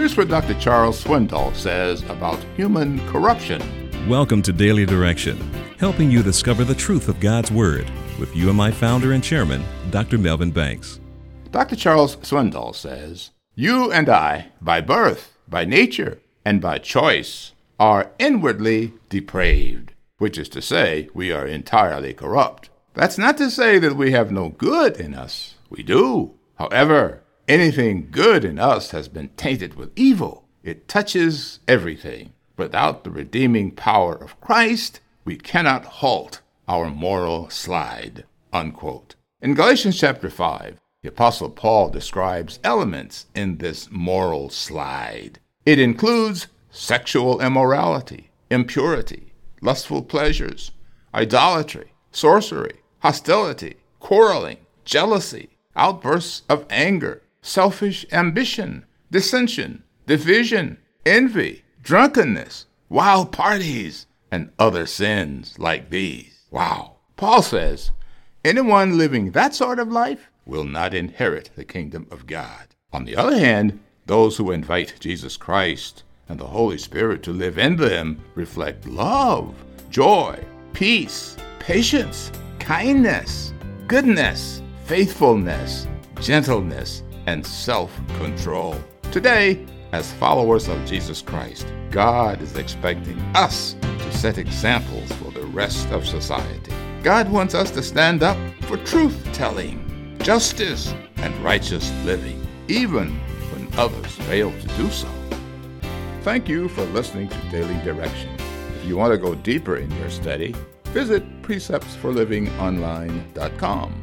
Here's what Dr. Charles Swindoll says about human corruption. Welcome to Daily Direction, helping you discover the truth of God's Word with UMI founder and chairman, Dr. Melvin Banks. Dr. Charles Swindoll says, You and I, by birth, by nature, and by choice, are inwardly depraved, which is to say, we are entirely corrupt. That's not to say that we have no good in us. We do. However, anything good in us has been tainted with evil. It touches everything. Without the redeeming power of Christ, we cannot halt our moral slide. Unquote. In Galatians chapter 5, the Apostle Paul describes elements in this moral slide. It includes sexual immorality, impurity, lustful pleasures, idolatry, sorcery, hostility, quarreling, jealousy, outbursts of anger, selfish ambition, dissension, division, envy, drunkenness, wild parties, and other sins like these. Wow. Paul says, anyone living that sort of life will not inherit the kingdom of God. On the other hand, those who invite Jesus Christ and the Holy Spirit to live in them reflect love, joy, peace, patience, kindness, goodness, faithfulness, gentleness, and self control. Today, as followers of Jesus Christ, God is expecting us to set examples for the rest of society. God wants us to stand up for truth telling justice, and righteous living, even when others fail to do so. Thank you for listening to Daily Direction. If you want to go deeper in your study, visit preceptsforlivingonline.com.